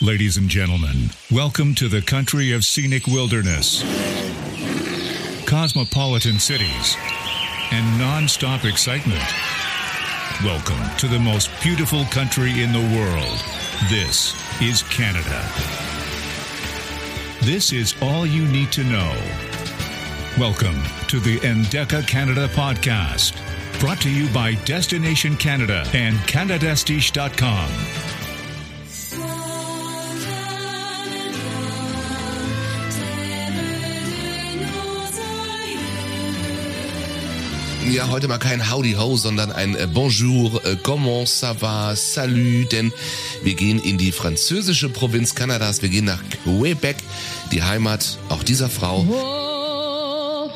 Ladies and gentlemen, welcome to the country of scenic wilderness, cosmopolitan cities, and non-stop excitement. Welcome to the most beautiful country in the world. This is Canada. This is all you need to know. Welcome to the Endeca Canada podcast, brought to you by Destination Canada and CanadaStiche.com. Ja, heute mal kein Howdy Ho, sondern ein äh, Bonjour, äh, comment ça va, salut, denn wir gehen in die französische Provinz Kanadas, wir gehen nach Quebec, die Heimat auch dieser Frau. Oh,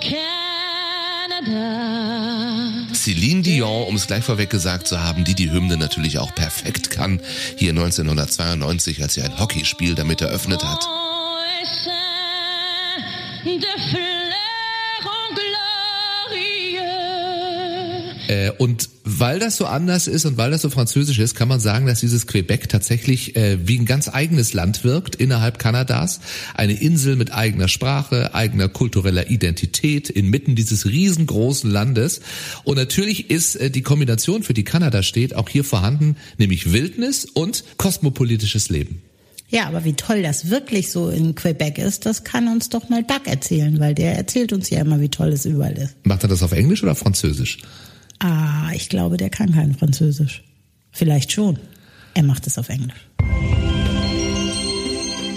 Canada. Celine Dion, um es gleich vorweg gesagt zu haben, die die Hymne natürlich auch perfekt kann, hier 1992, als sie ein Hockeyspiel damit eröffnet hat. Oh, Äh, und weil das so anders ist und weil das so französisch ist, kann man sagen, dass dieses Quebec tatsächlich äh, wie ein ganz eigenes Land wirkt innerhalb Kanadas. Eine Insel mit eigener Sprache, eigener kultureller Identität inmitten dieses riesengroßen Landes. Und natürlich ist äh, die Kombination, für die Kanada steht, auch hier vorhanden, nämlich Wildnis und kosmopolitisches Leben. Ja, aber wie toll das wirklich so in Quebec ist, das kann uns doch mal Doug erzählen, weil der erzählt uns ja immer, wie toll es überall ist. Macht er das auf Englisch oder Französisch? Ah, ich glaube, der kann kein Französisch. Vielleicht schon. Er macht es auf Englisch.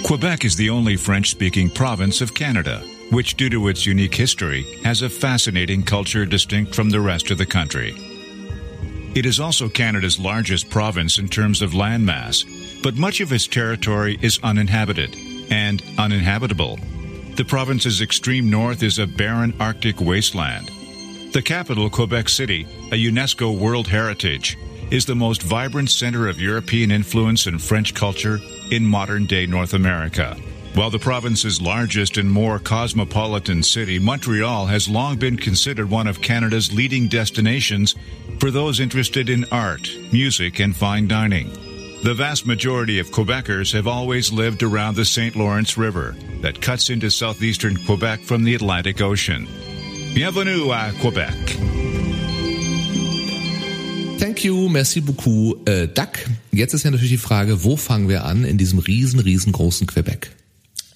Quebec is the only French speaking province of Canada, which, due to its unique history, has a fascinating culture distinct from the rest of the country. It is also Canada's largest province in terms of landmass, but much of its territory is uninhabited and uninhabitable. The province's extreme north is a barren Arctic wasteland. The capital, Quebec City, a UNESCO World Heritage, is the most vibrant center of European influence and French culture in modern day North America. While the province's largest and more cosmopolitan city, Montreal has long been considered one of Canada's leading destinations for those interested in art, music, and fine dining. The vast majority of Quebecers have always lived around the St. Lawrence River that cuts into southeastern Quebec from the Atlantic Ocean. Bienvenue à Quebec. Thank you, merci beaucoup, äh, Doug. Jetzt ist ja natürlich die Frage, wo fangen wir an in diesem riesen, riesengroßen Quebec?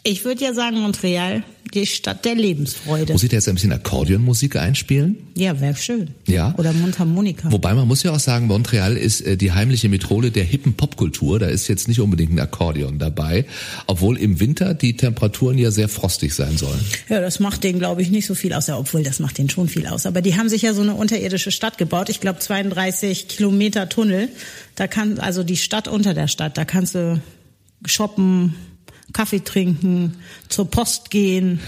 Ich würde ja sagen, Montreal, die Stadt der Lebensfreude. Muss ich da jetzt ein bisschen Akkordeonmusik einspielen? Ja, wäre schön. Ja. Oder Mundharmonika. Wobei man muss ja auch sagen, Montreal ist äh, die heimliche Methode der hippen Popkultur. Da ist jetzt nicht unbedingt ein Akkordeon dabei, obwohl im Winter die Temperaturen ja sehr frostig sein sollen. Ja, das macht denen, glaube ich, nicht so viel aus. Ja, obwohl, das macht denen schon viel aus. Aber die haben sich ja so eine unterirdische Stadt gebaut. Ich glaube, 32 Kilometer Tunnel. Da kann, also die Stadt unter der Stadt, da kannst du shoppen, Kaffee trinken, zur Post gehen.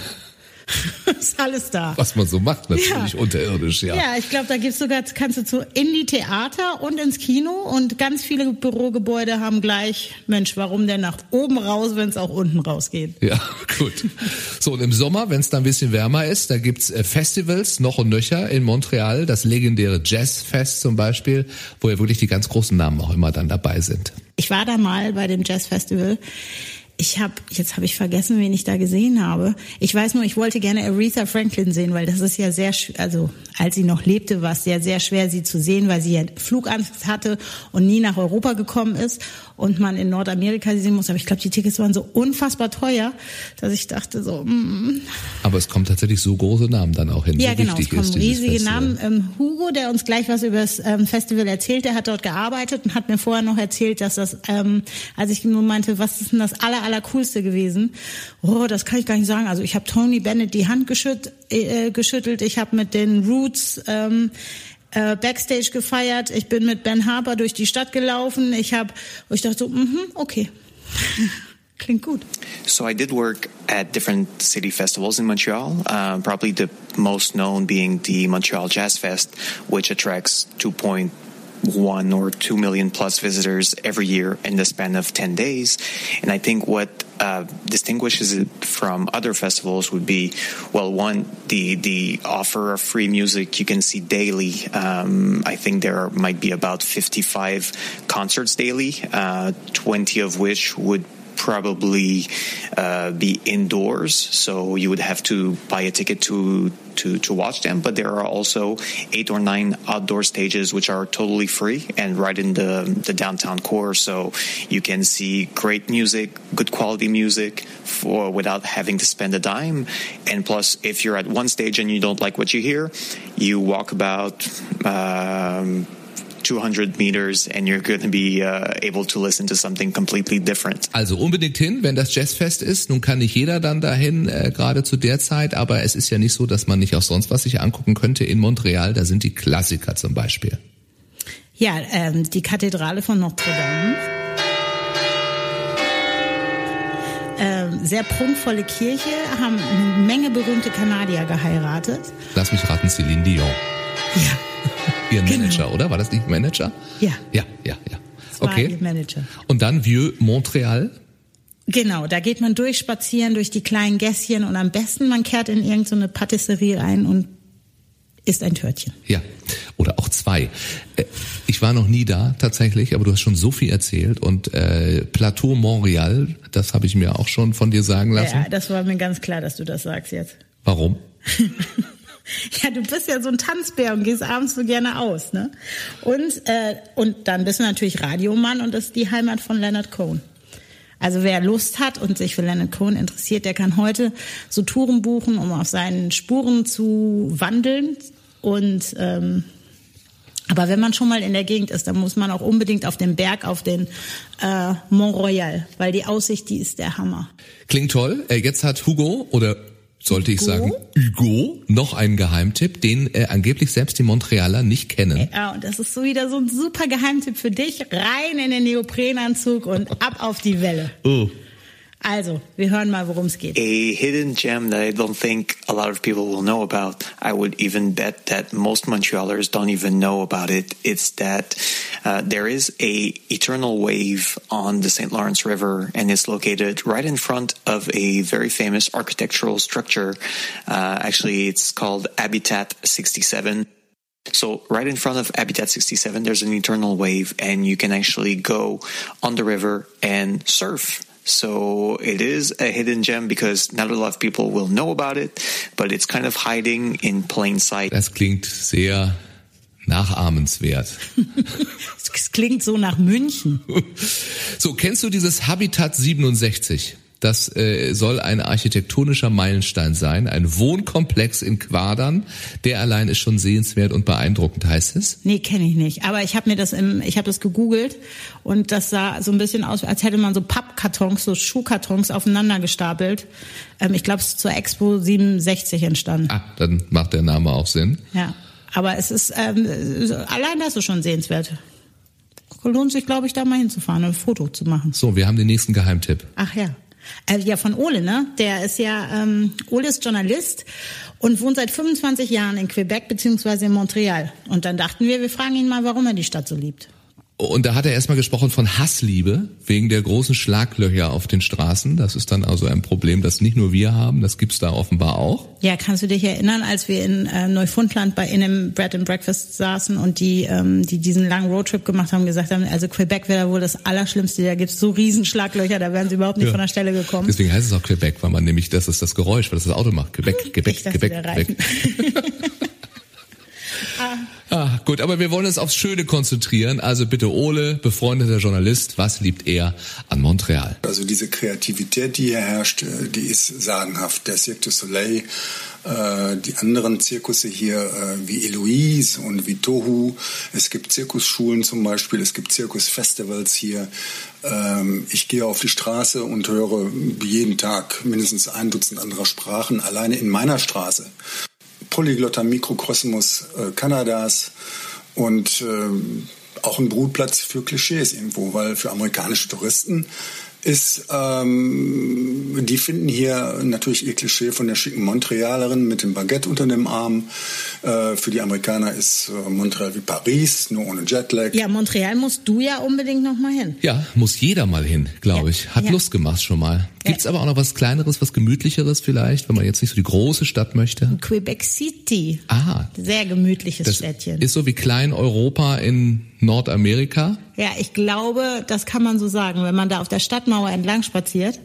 ist alles da. Was man so macht natürlich Ja. unterirdisch, ja. Ja, ich glaube, da gibt's sogar, kannst du zu in die Theater und ins Kino und ganz viele Bürogebäude haben gleich, Mensch, warum denn nach oben raus, wenn es auch unten rausgeht? Ja, gut. So, und im Sommer, wenn es dann ein bisschen wärmer ist, da gibt's äh, Festivals noch und nöcher in Montreal, das legendäre Jazzfest zum Beispiel, wo ja wirklich die ganz großen Namen auch immer dann dabei sind. Ich war da mal bei dem Jazz Festival. Ich habe, jetzt habe ich vergessen, wen ich da gesehen habe. Ich weiß nur, ich wollte gerne Aretha Franklin sehen, weil das ist ja sehr, also als sie noch lebte, war es sehr, sehr schwer, sie zu sehen, weil sie ja Flugangst hatte und nie nach Europa gekommen ist und man in Nordamerika sie sehen muss. Aber ich glaube, die Tickets waren so unfassbar teuer, dass ich dachte so, mm, Aber es kommen tatsächlich so große Namen dann auch hin. ja, genau, es kommen riesige Festival. Namen. Ähm, Hugo, der uns gleich was über das ähm, Festival erzählt, der hat dort gearbeitet und hat mir vorher noch erzählt, dass das, ähm, als ich nur meinte, was ist denn das aller, aller coolste gewesen? Oh, das kann ich gar nicht sagen. Also ich habe Tony Bennett die Hand geschütt, äh, geschüttelt, ich habe mit den Roots ähm, äh, Backstage gefeiert, ich bin mit Ben Harper durch die Stadt gelaufen, ich habe, ich dachte so, mhm, okay, klingt gut. So I did work at different city festivals in Montreal. Uh, probably the most known being the Montreal Jazz Fest, which attracts 2.1 or 2 million plus visitors every year in the span of 10 days. And I think what uh, distinguishes it from other festivals would be, well, one, the the offer of free music you can see daily. Um, I think there might be about 55 concerts daily, uh, 20 of which would probably uh, be indoors, so you would have to buy a ticket to to to watch them. But there are also eight or nine outdoor stages which are totally free and right in the the downtown core, so you can see great music, good quality music for without having to spend a dime. And plus, if you're at one stage and you don't like what you hear, you walk about. Um, 200 meters and you're going to be uh, able to listen to something completely different. Also unbedingt hin, wenn das Jazzfest ist. Nun kann nicht jeder dann dahin, äh, gerade zu der Zeit, aber es ist ja nicht so, dass man nicht auch sonst was sich angucken könnte. In Montreal, da sind die Klassiker zum Beispiel. Ja, ähm, die Kathedrale von Notre Dame. Ähm, sehr prunkvolle Kirche, haben eine Menge berühmte Kanadier geheiratet. Lass mich raten, Celine Dion. Ja, Ihren Genau. Manager, oder? War das nicht Manager? ja. Ja, ja, ja. Das war Okay. ihr Manager. Und dann Vieux Montreal. Genau, da geht man durchspazieren durch die kleinen Gässchen und am besten man kehrt in irgendeine Patisserie ein und isst ein Törtchen. Ja, oder auch zwei. Äh, Ich war noch nie da tatsächlich, aber du hast schon so viel erzählt und äh, Plateau Montreal, das habe ich mir auch schon von dir sagen lassen. Ja, das war mir ganz klar, dass du das sagst jetzt. Warum? Ja, du bist ja so ein Tanzbär und gehst abends so gerne aus, ne? Und äh, und dann bist du natürlich Radiomann und das ist die Heimat von Leonard Cohen. Also wer Lust hat und sich für Leonard Cohen interessiert, der kann heute so Touren buchen, um auf seinen Spuren zu wandeln. Und ähm, aber wenn man schon mal in der Gegend ist, dann muss man auch unbedingt auf den Berg, auf den äh, Mont Royal, weil die Aussicht, die ist der Hammer. Klingt toll. Äh, Jetzt hat Hugo oder sollte ich sagen Hugo noch einen Geheimtipp, den äh, angeblich selbst die Montrealer nicht kennen. Ja, und das ist so wieder so ein super Geheimtipp für dich. Rein in den Neoprenanzug und ab auf die Welle. Oh. Also, wir hören mal, worum es geht. A hidden gem that I don't think a lot of people will know about. I would even bet that most Montrealers don't even know about it. It's that uh, there is a eternal wave on the St. Lawrence River, and it's located right in front of a very famous architectural structure. Uh, actually, it's called Habitat 67. So right in front of Habitat 67, there's an eternal wave and you can actually go on the river and surf. So it is a hidden gem because not a lot of people will know about it, but it's kind of hiding in plain sight. Das klingt sehr nachahmenswert. Es klingt so nach München. So, kennst du dieses Habitat 67? Das äh, soll ein architektonischer Meilenstein sein, ein Wohnkomplex in Quadern. Der allein ist schon sehenswert und beeindruckend, heißt es. Nee, kenne ich nicht. Aber ich habe mir das im, ich habe das gegoogelt und das sah so ein bisschen aus, als hätte man so Pappkartons, so Schuhkartons aufeinander gestapelt. Ähm, ich glaube, es ist zur Expo 67 entstanden. Ah, dann macht der Name auch Sinn. Ja. Aber es ist, ähm, allein das ist schon sehenswert. Lohnt sich, glaube ich, da mal hinzufahren und ein Foto zu machen. So, wir haben den nächsten Geheimtipp. Ach ja. Äh, ja, von Ole, ne? Der ist ja, ähm, Ole ist Journalist und wohnt seit 25 Jahren in Quebec beziehungsweise in Montreal. Und dann dachten wir, wir fragen ihn mal, warum er die Stadt so liebt. Und da hat er erstmal gesprochen von Hassliebe wegen der großen Schlaglöcher auf den Straßen. Das ist dann also ein Problem, das nicht nur wir haben, das gibt's da offenbar auch. Ja, kannst du dich erinnern, als wir in äh, Neufundland bei in einem Bread and Breakfast saßen und die, ähm, die diesen langen Roadtrip gemacht haben, gesagt haben, also Quebec wäre wohl das Allerschlimmste. Da gibt's so riesen Schlaglöcher, da wären sie überhaupt nicht Ja. von der Stelle gekommen. Deswegen heißt es auch Quebec, weil man nämlich, das ist das Geräusch, weil das das Auto macht. Quebec, Quebec, Ich Quebec, Quebec. Ah, gut, aber wir wollen uns aufs Schöne konzentrieren. Also bitte Ole, befreundeter Journalist, was liebt er an Montreal? Also diese Kreativität, die hier herrscht, äh, die ist sagenhaft. Der Cirque du Soleil, äh, die anderen Zirkusse hier äh, wie Eloise und wie Tohu. Es gibt Zirkusschulen zum Beispiel, es gibt Zirkusfestivals hier. Ähm, Ich gehe auf die Straße und höre jeden Tag mindestens ein Dutzend anderer Sprachen, alleine in meiner Straße. Polyglotter Mikrokosmos äh, Kanadas und ähm, auch ein Brutplatz für Klischees irgendwo, weil für amerikanische Touristen ist, ähm, die finden hier natürlich ihr Klischee von der schicken Montrealerin mit dem Baguette unter dem Arm. Äh, für die Amerikaner ist äh, Montreal wie Paris, nur ohne Jetlag. Ja, Montreal musst du ja unbedingt noch mal hin. Ja, muss jeder mal hin, glaube Ja, ich. Hat ja. Lust gemacht schon mal. Gibt's aber auch noch was Kleineres, was Gemütlicheres vielleicht, wenn man jetzt nicht so die große Stadt möchte? Quebec City. Ah, Sehr gemütliches das Städtchen. ist so wie Klein-Europa in Nordamerika. Ja, ich glaube, das kann man so sagen. Wenn man da auf der Stadtmauer entlang spaziert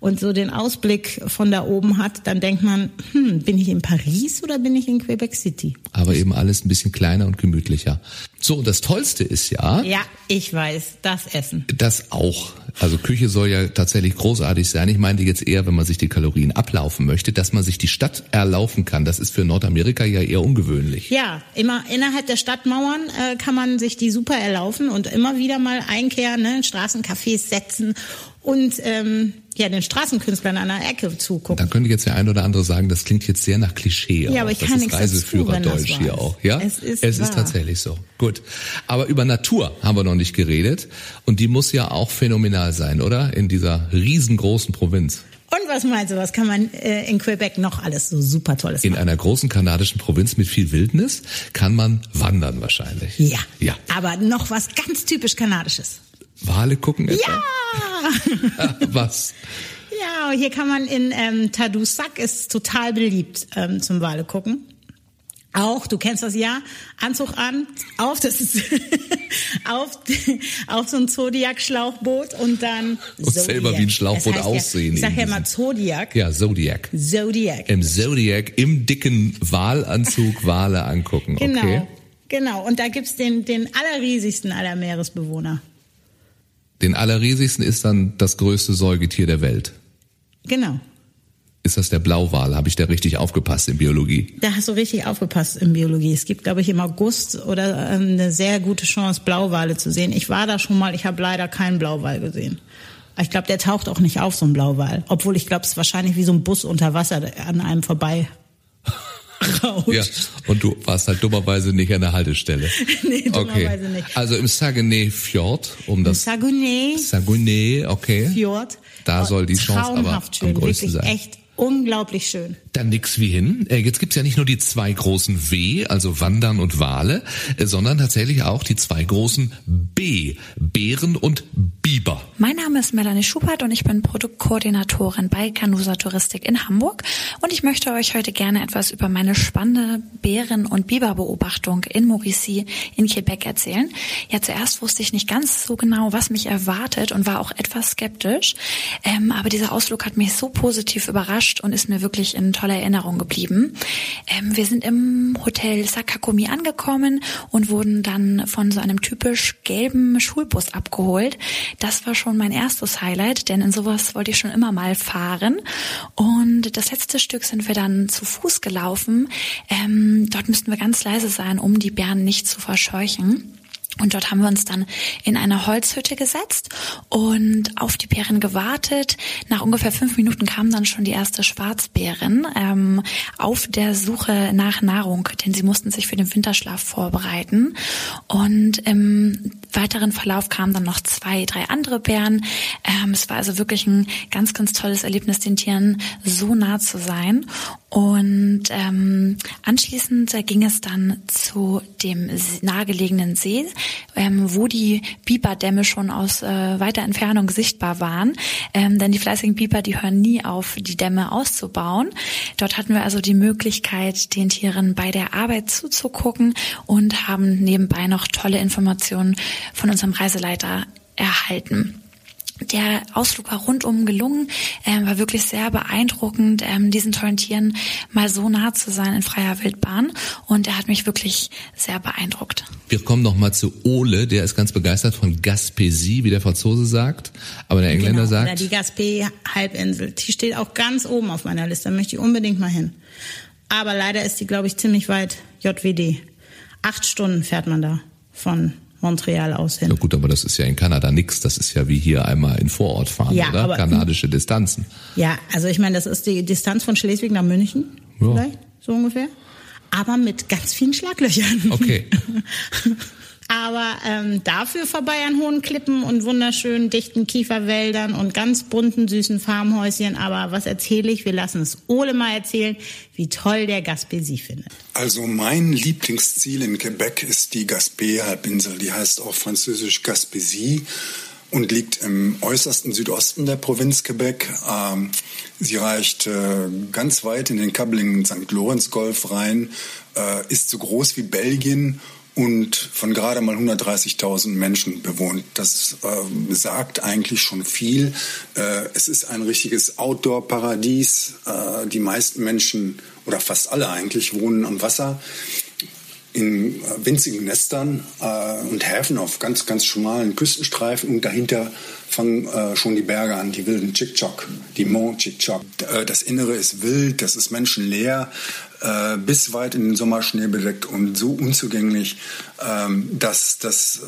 und so den Ausblick von da oben hat, dann denkt man, hm, bin ich in Paris oder bin ich in Quebec City? Aber eben alles ein bisschen kleiner und gemütlicher. So, und das Tollste ist ja, Ja, ich weiß, das Essen. das auch. Also Küche soll ja tatsächlich großartig sein. Ich meinte jetzt eher, wenn man sich die Kalorien ablaufen möchte, dass man sich die Stadt erlaufen kann. Das ist für Nordamerika ja eher ungewöhnlich. Ja, immer innerhalb der Stadtmauern äh, kann man sich die super erlaufen und immer wieder mal einkehren, ne, Straßencafés setzen und ähm, ja den Straßenkünstlern an der Ecke zugucken. Dann könnte jetzt der ein oder andere sagen, das klingt jetzt sehr nach Klischee. Ja, aber ich das kann ist Reiseführerdeutsch hier auch. Ja, Es ist es ist tatsächlich so. Gut. Aber über Natur haben wir noch nicht geredet. Und die muss ja auch phänomenal sein, oder? In dieser riesengroßen Provinz. Und was meinst du, was kann man äh, in Quebec noch alles so super Tolles In machen? einer großen kanadischen Provinz mit viel Wildnis kann man wandern wahrscheinlich. Ja. Ja. Aber noch was ganz typisch Kanadisches. Wale gucken etwa? Ja! Was? Ja, hier kann man in ähm, Tadoussac ist total beliebt ähm, zum Wale gucken. Auch, du kennst das ja, Anzug an, auf das ist, auf, auf so ein Zodiac-Schlauchboot und dann Muss selber wie ein Schlauchboot Das heißt aussehen Ja, ich sag ja mal Zodiac. Ja, Zodiac. Zodiac. Im Zodiac, im dicken Walanzug Wale angucken. Genau. Okay. Genau. Und da gibt's den, den allerriesigsten aller Meeresbewohner. Den allerriesigsten ist dann das größte Säugetier der Welt. Genau. Ist das der Blauwal? Habe ich da richtig aufgepasst in Biologie? Da hast du richtig aufgepasst in Biologie. Es gibt, glaube ich, im August oder ähm, eine sehr gute Chance, Blauwale zu sehen. Ich war da schon mal, ich habe leider keinen Blauwal gesehen. Ich glaube, der taucht auch nicht auf, so ein Blauwal. Obwohl ich glaube, es ist wahrscheinlich wie so ein Bus unter Wasser an einem vorbei rauscht. Ja, und du warst halt dummerweise nicht an der Haltestelle. Nee, dummerweise okay. nicht. Also im Saguenay Fjord, um das Saguenay Saguenay, okay. Fjord. Da soll die Chance aber Traumhaft schön, am größten wirklich sein. echt unglaublich schön. Dann nix wie hin. Äh, Jetzt gibt's ja nicht nur die zwei großen W, also Wandern und Wale, äh, sondern tatsächlich auch die zwei großen B, Bären und Biber. Mein Name ist Melanie Schubert und ich bin Produktkoordinatorin bei Canusa Touristik in Hamburg und ich möchte euch heute gerne etwas über meine spannende Bären- und Biberbeobachtung in Mauricie in Quebec erzählen. Ja, zuerst wusste ich nicht ganz so genau, was mich erwartet und war auch etwas skeptisch, ähm, aber dieser Ausflug hat mich so positiv überrascht und ist mir wirklich in toller Erinnerung geblieben. Ähm, wir sind im Hotel Sakakomi angekommen und wurden dann von so einem typisch gelben Schulbus abgeholt. Das war schon mein erstes Highlight, denn in sowas wollte ich schon immer mal fahren. Und das letzte Stück sind wir dann zu Fuß gelaufen. Ähm, dort müssten wir ganz leise sein, um die Bären nicht zu verscheuchen. Und dort haben wir uns dann in eine Holzhütte gesetzt und auf die Bären gewartet. Nach ungefähr fünf Minuten kam dann schon die erste Schwarzbärin ähm, auf der Suche nach Nahrung, denn sie mussten sich für den Winterschlaf vorbereiten. Und im weiteren Verlauf kamen dann noch zwei, drei andere Bären. Ähm, es war also wirklich ein ganz, ganz tolles Erlebnis, den Tieren so nah zu sein. Und ähm, anschließend äh, ging es dann zu dem nahegelegenen See, ähm, wo die Biberdämme schon aus äh, weiter Entfernung sichtbar waren. Ähm, denn die fleißigen Biber, die hören nie auf, die Dämme auszubauen. Dort hatten wir also die Möglichkeit, den Tieren bei der Arbeit zuzugucken und haben nebenbei noch tolle Informationen von unserem Reiseleiter erhalten. Der Ausflug war rundum gelungen, ähm, war wirklich sehr beeindruckend, ähm, diesen tollen Tieren mal so nah zu sein in freier Wildbahn. Und er hat mich wirklich sehr beeindruckt. Wir kommen noch mal zu Ole, der ist ganz begeistert von Gaspésie, wie der Franzose sagt, aber der Engländer genau. Oder sagt, die Gaspé-Halbinsel. Die steht auch ganz oben auf meiner Liste. Da möchte ich unbedingt mal hin. Aber leider ist die, glaube ich, ziemlich weit JWD. Acht Stunden fährt man da von Montreal aus hin. ja gut, aber das ist ja in Kanada nix, das ist ja wie hier einmal in Vorort fahren, Ja, oder? aber- Kanadische Distanzen. Ja, also ich meine, das ist die Distanz von Schleswig nach München, Ja. vielleicht, so ungefähr. Aber mit ganz vielen Schlaglöchern. Okay. Aber ähm, dafür vorbei an hohen Klippen und wunderschönen dichten Kieferwäldern und ganz bunten süßen Farmhäuschen. Aber was erzähle ich? Wir lassen es Ole mal erzählen, wie toll der Gaspésie findet. Also mein Lieblingsziel in Quebec ist die Gaspé-Halbinsel. Die heißt auch französisch Gaspésie und liegt im äußersten Südosten der Provinz Quebec. Ähm, sie reicht äh, ganz weit in den kabbeligen St. Lorenz-Golf rein, äh, ist so groß wie Belgien und von gerade mal 130.000 Menschen bewohnt. Das äh, sagt eigentlich schon viel. Äh, es ist ein richtiges Outdoor-Paradies. Äh, die meisten Menschen oder fast alle eigentlich wohnen am Wasser in äh, winzigen Nestern äh, und Häfen auf ganz, ganz schmalen Küstenstreifen und dahinter fangen äh, schon die Berge an, die wilden Chikchok, die Mont Chikchok. Äh, das Innere ist wild, das ist menschenleer, äh, bis weit in den Sommerschnee bedeckt und so unzugänglich, ähm, dass, dass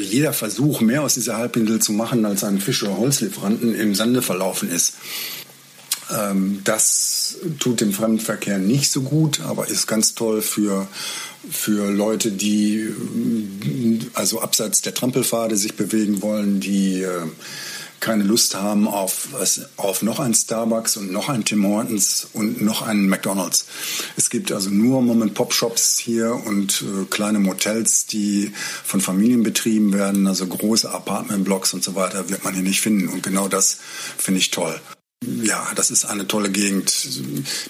jeder Versuch, mehr aus dieser Halbinsel zu machen, als ein Fisch- oder Holzlieferanten im Sande verlaufen ist. Ähm, das tut dem Fremdenverkehr nicht so gut, aber ist ganz toll für, für Leute, die also abseits der Trampelpfade sich bewegen wollen, die äh, keine Lust haben auf, auf noch ein Starbucks und noch ein Tim Hortons und noch einen McDonald's. Es gibt also nur Mom-and-Pop-Shops hier und äh, kleine Motels, die von Familien betrieben werden, also große Apartment-Blocks und so weiter wird man hier nicht finden. Und genau das finde ich toll. Ja, das ist eine tolle Gegend.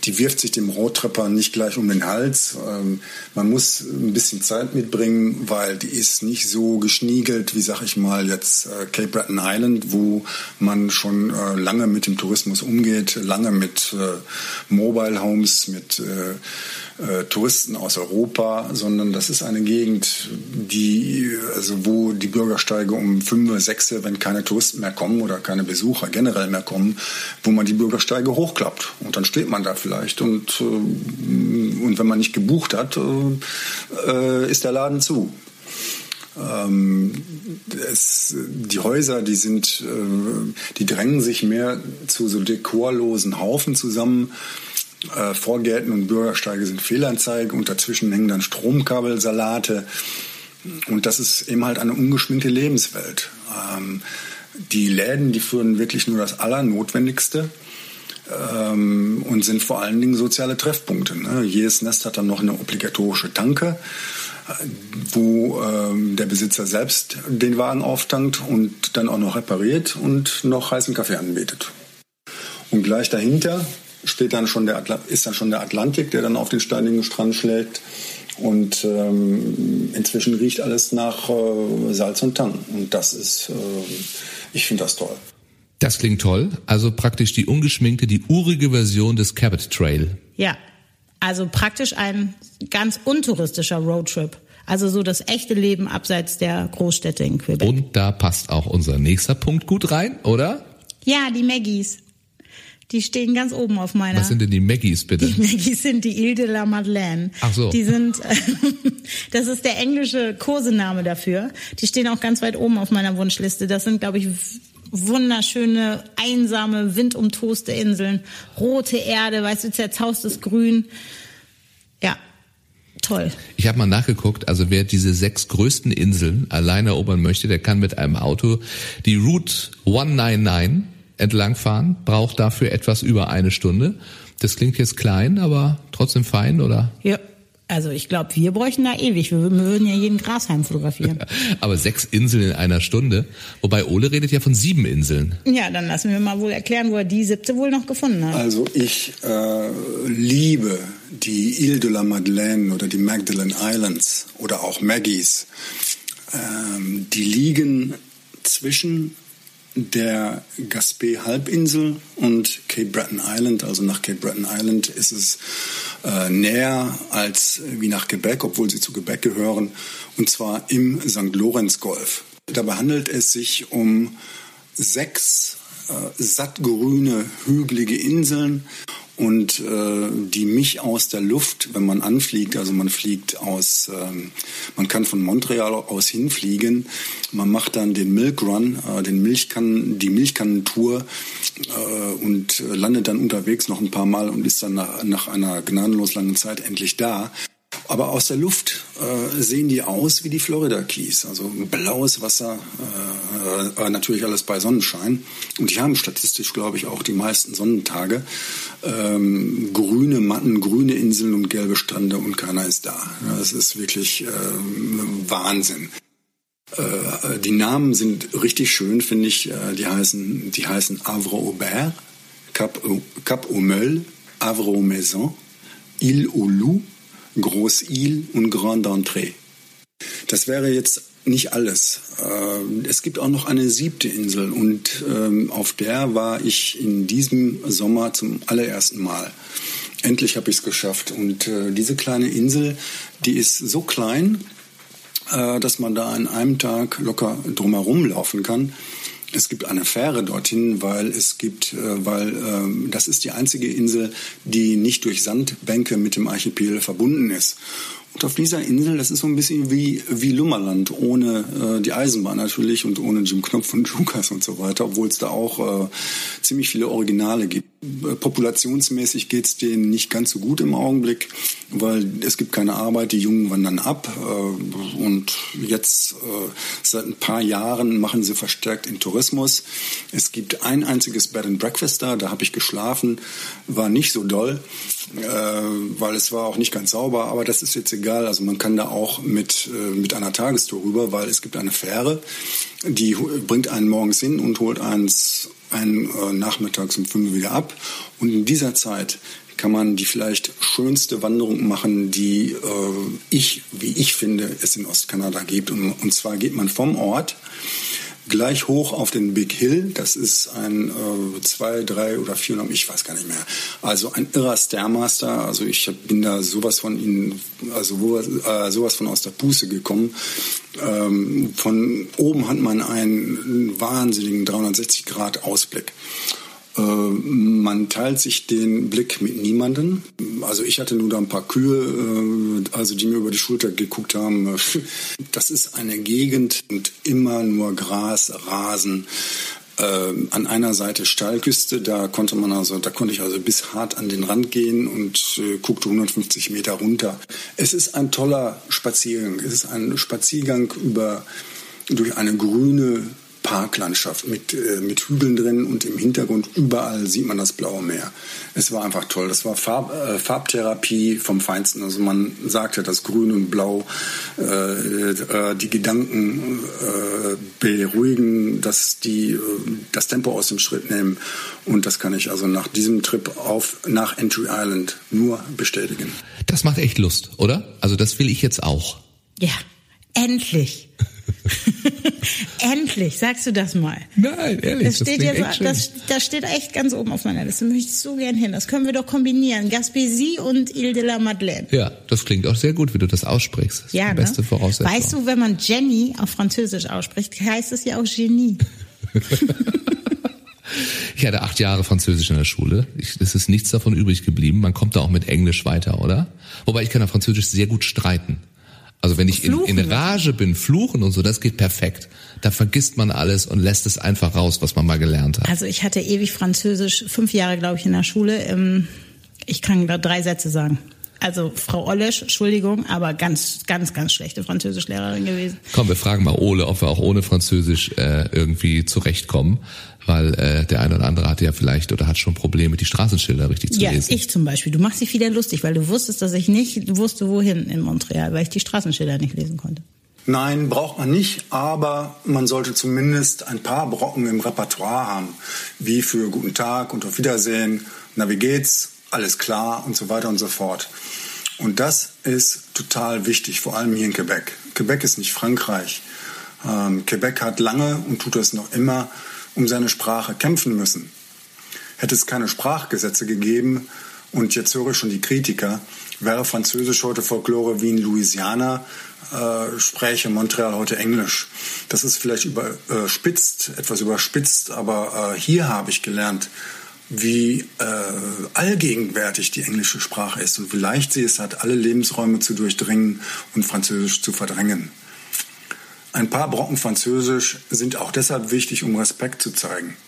Die wirft sich dem Roadtripper nicht gleich um den Hals. Ähm, man muss ein bisschen Zeit mitbringen, weil die ist nicht so geschniegelt wie, sag ich mal, jetzt äh, Cape Breton Island, wo man schon äh, lange mit dem Tourismus umgeht, lange mit äh, Mobile Homes, mit äh, Touristen aus Europa, sondern das ist eine Gegend, die, also wo die Bürgersteige um fünf, sechs, wenn keine Touristen mehr kommen oder keine Besucher generell mehr kommen, wo man die Bürgersteige hochklappt. Und dann steht man da vielleicht und, äh, und wenn man nicht gebucht hat, äh, ist der Laden zu. Ähm, es, die Häuser, die sind, äh, die drängen sich mehr zu so dekorlosen Haufen zusammen äh, Vorgärten und Bürgersteige sind Fehlanzeige und dazwischen hängen dann Stromkabelsalate. Und das ist eben halt eine ungeschminkte Lebenswelt. Ähm, die Läden, die führen wirklich nur das Allernotwendigste ähm, und sind vor allen Dingen soziale Treffpunkte. Ne? Jedes Nest hat dann noch eine obligatorische Tanke, äh, wo ähm, der Besitzer selbst den Wagen auftankt und dann auch noch repariert und noch heißen Kaffee anbietet. Und gleich dahinter steht dann schon der ist dann schon der Atlantik, der dann auf den steinigen Strand schlägt. Und ähm, inzwischen riecht alles nach äh, Salz und Tang. Und das ist, äh, ich finde das toll. Das klingt toll. Also praktisch die ungeschminkte, die urige Version des Cabot Trail. Ja, also praktisch ein ganz untouristischer Roadtrip. Also so das echte Leben abseits der Großstädte in Quebec. Und da passt auch unser nächster Punkt gut rein, oder? Ja, die Maggies. Die stehen ganz oben auf meiner. Was sind denn die Maggies bitte? Die Maggies sind die Ile de la Madeleine. Ach so. Die sind, das ist der englische Kosename dafür. Die stehen auch ganz weit oben auf meiner Wunschliste. Das sind, glaube ich, wunderschöne, einsame, windumtoste Inseln. Rote Erde, weißt du, zerzaustes Grün. Ja, toll. Ich habe mal nachgeguckt, also wer diese sechs größten Inseln alleine erobern möchte, der kann mit einem Auto die Route 199 entlangfahren, braucht dafür etwas über eine Stunde. Das klingt jetzt klein, aber trotzdem fein, oder? Ja. Also ich glaube, wir bräuchten da ewig. Wir würden ja jeden Grashalm fotografieren. aber sechs Inseln in einer Stunde. Wobei Ole redet ja von sieben Inseln. Ja, dann lassen wir mal wohl erklären, wo er die siebte wohl noch gefunden hat. Also ich äh, liebe die Ile de la Madeleine oder die Magdalen Islands oder auch Maggies. Ähm, die liegen zwischen der Gaspé-Halbinsel und Cape Breton Island. Also nach Cape Breton Island ist es äh, näher als wie nach Quebec, obwohl sie zu Quebec gehören, und zwar im St. Lorenz-Golf. Dabei handelt es sich um sechs äh, sattgrüne, hügelige Inseln und äh, die mich aus der Luft, wenn man anfliegt, also man fliegt aus, ähm, man kann von Montreal aus hinfliegen, man macht dann den Milk Run, äh, den Milchkannen, die Milchkannentour äh, und landet dann unterwegs noch ein paar Mal und ist dann nach, nach einer gnadenlos langen Zeit endlich da. Aber aus der Luft äh, sehen die aus wie die Florida Keys. Also blaues Wasser, äh, äh, natürlich alles bei Sonnenschein. Und die haben statistisch, glaube ich, auch die meisten Sonnentage. Ähm, grüne Matten, grüne Inseln und gelbe Strände und keiner ist da. Das ist wirklich äh, Wahnsinn. Die Namen sind richtig schön, finde ich. Äh, die heißen, die heißen Havre Aubert, Cap, Cap au Meul, Havre aux Maisons, Ile au Loup, Grosse-Île und Grande Entrée. Das wäre jetzt nicht alles. Äh, Es gibt auch noch eine siebte Insel und ähm, auf der war ich in diesem Sommer zum allerersten Mal. Endlich habe ich es geschafft. Und äh, diese kleine Insel, die ist so klein, äh, dass man da an einem Tag locker drumherum laufen kann. Es gibt eine Fähre dorthin, weil es gibt, äh, weil ähm, das ist die einzige Insel, die nicht durch Sandbänke mit dem Archipel verbunden ist. Und auf dieser Insel, das ist so ein bisschen wie, wie Lummerland, ohne äh, die Eisenbahn natürlich und ohne Jim Knopf und Lukas und so weiter, obwohl es da auch äh, ziemlich viele Originale gibt. Äh, Populationsmäßig geht's denen nicht ganz so gut im Augenblick, weil es gibt keine Arbeit, die Jungen wandern ab. Äh, und jetzt äh, seit ein paar Jahren machen sie verstärkt in Tourismus. Es gibt ein einziges Bed and Breakfast da, da habe ich geschlafen, war nicht so doll, äh, weil es war auch nicht ganz sauber, aber das ist jetzt egal. Also man kann da auch mit, äh, mit einer Tagestour rüber, weil es gibt eine Fähre, die bringt einen morgens hin und holt eins einen äh, nachmittags um fünf wieder ab. Und in dieser Zeit kann man die vielleicht schönste Wanderung machen, die äh, ich, wie ich finde, es in Ostkanada gibt. Und, und zwar geht man vom Ort gleich hoch auf den Big Hill. Das ist ein äh, zwei, drei oder vier, ich weiß gar nicht mehr. Also ein irrer Stairmaster. Also ich bin da sowas von ihnen, also wo, äh, sowas von aus der Puste gekommen. Ähm, von oben hat man einen wahnsinnigen 360 Grad Ausblick. Äh, Man teilt sich den Blick mit niemandem. Also ich hatte nur da ein paar Kühe, äh, also die mir über die Schulter geguckt haben. Das ist eine Gegend und immer nur Gras, Rasen. Ähm, an einer Seite Steilküste, da konnte man also, da konnte ich also bis hart an den Rand gehen und äh, guckte 150 Meter runter. Es ist ein toller Spaziergang. Es ist ein Spaziergang über durch eine grüne Parklandschaft mit, äh, mit Hügeln drin und im Hintergrund überall sieht man das blaue Meer. Es war einfach toll. Das war Farb, äh, Farbtherapie vom Feinsten. Also man sagte, dass Grün und Blau äh, äh, die Gedanken äh, beruhigen, dass die äh, das Tempo aus dem Schritt nehmen. Und das kann ich also nach diesem Trip auf nach Entry Island nur bestätigen. Das macht echt Lust, oder? Also das will ich jetzt auch. Ja, endlich. endlich, sagst du das mal. Nein, ehrlich, Das steht jetzt, das, das steht echt ganz oben auf meiner Liste. Möchte ich so gern hin. Das können wir doch kombinieren. Gaspésie und Ile de la Madeleine. Ja, das klingt auch sehr gut, wie du das aussprichst. Das ist Ja, die beste ne? Voraussetzung. Weißt du, wenn man Jenny auf Französisch ausspricht, heißt es ja auch Genie. Ich hatte acht Jahre Französisch in der Schule. Ich, es ist nichts davon übrig geblieben. Man kommt da auch mit Englisch weiter, oder? Wobei ich kann auf Französisch sehr gut streiten. Also wenn ich in, in? Rage bin, fluchen und so, das geht perfekt. Da vergisst man alles und lässt es einfach raus, was man mal gelernt hat. Also ich hatte ewig Französisch, fünf Jahre, glaube ich, in der Schule. Ähm, Ich kann da drei Sätze sagen. Also Frau Ollesch, Entschuldigung, aber ganz, ganz, ganz schlechte Französischlehrerin gewesen. Komm, wir fragen mal Ole, ob wir auch ohne Französisch äh, irgendwie zurechtkommen, weil äh, der eine oder andere hatte ja vielleicht oder hat schon Probleme, die Straßenschilder richtig zu Ja, lesen. ich zum Beispiel. Du machst dich wieder lustig, weil du wusstest, dass ich nicht wusste, wohin in Montreal, weil ich die Straßenschilder nicht lesen konnte. Nein, braucht man nicht, aber man sollte zumindest ein paar Brocken im Repertoire haben, wie für Guten Tag und auf Wiedersehen, na wie geht's, alles klar und so weiter und so fort. Und das ist total wichtig, vor allem hier in Quebec. Quebec ist nicht Frankreich. Ähm, Quebec hat lange und tut das noch immer um seine Sprache kämpfen müssen. Hätte es keine Sprachgesetze gegeben, und jetzt höre ich schon die Kritiker, wäre Französisch heute Folklore wie in Louisiana, äh, spräche Montreal heute Englisch. Das ist vielleicht überspitzt, etwas überspitzt, aber äh, hier habe ich gelernt, wie äh, allgegenwärtig die englische Sprache ist und wie leicht sie es hat, alle Lebensräume zu durchdringen und Französisch zu verdrängen. Ein paar Brocken Französisch sind auch deshalb wichtig, um Respekt zu zeigen.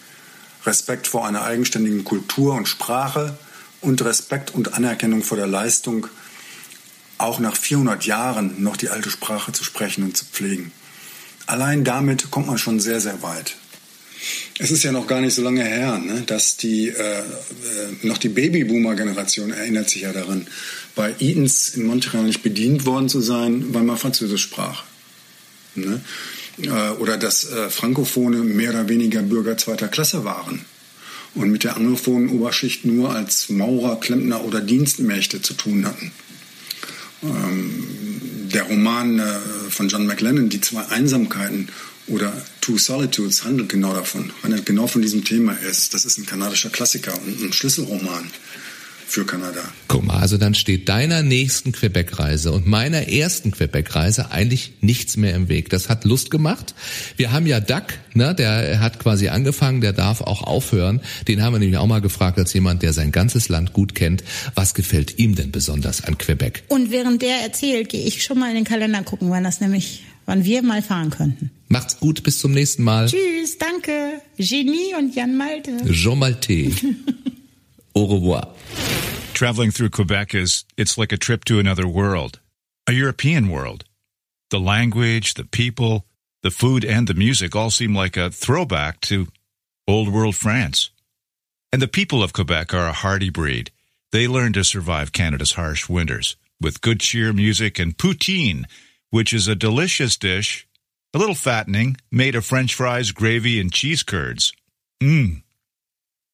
Respekt vor einer eigenständigen Kultur und Sprache und Respekt und Anerkennung vor der Leistung, auch nach 400 Jahren noch die alte Sprache zu sprechen und zu pflegen. Allein damit kommt man schon sehr, sehr weit. Es ist ja noch gar nicht so lange her, ne, dass die, äh, äh, noch die Babyboomer-Generation erinnert sich ja daran, bei Eatons in Montreal nicht bedient worden zu sein, weil man Französisch sprach. Ne? Äh, oder dass äh, Frankophone mehr oder weniger Bürger zweiter Klasse waren und mit der anglophonen Oberschicht nur als Maurer, Klempner oder Dienstmächte zu tun hatten. Ähm, der Roman äh, von John McLennan, Die zwei Einsamkeiten oder Two Solitudes, handelt genau davon, handelt genau von diesem Thema. ist, das ist ein kanadischer Klassiker und ein Schlüsselroman für Kanada. Guck mal, also dann steht deiner nächsten Quebec-Reise und meiner ersten Quebec-Reise eigentlich nichts mehr im Weg. Das hat Lust gemacht. Wir haben ja Duck, ne, der hat quasi angefangen, der darf auch aufhören. Den haben wir nämlich auch mal gefragt als jemand, der sein ganzes Land gut kennt. Was gefällt ihm denn besonders an Quebec? Und während der erzählt, gehe ich schon mal in den Kalender gucken, wann das nämlich, wann wir mal fahren könnten. Macht's gut, bis zum nächsten Mal. Tschüss, danke. Genie und Jan Malte. Jean Malte. Au revoir. Traveling through Quebec is it's like a trip to another world, a European world. The language, the people, the food and the music all seem like a throwback to old world France. And the people of Quebec are a hardy breed. They learn to survive Canada's harsh winters with good cheer music and poutine, which is a delicious dish, a little fattening, made of French fries, gravy, and cheese curds. Mmm.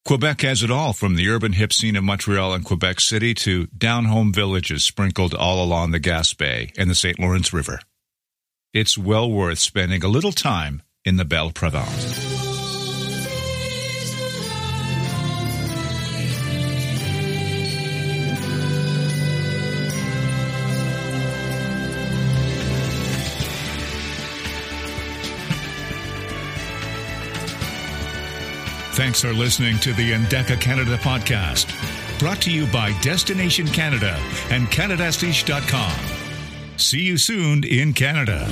Quebec has it all from the urban hip scene of Montreal and Quebec City to down home villages sprinkled all along the Gaspé and the St. Lawrence River. It's well worth spending a little time in the Belle Provence. Thanks for listening to the Endeca Canada podcast, brought to you by Destination Canada and CanadaStiche.com. See you soon in Canada.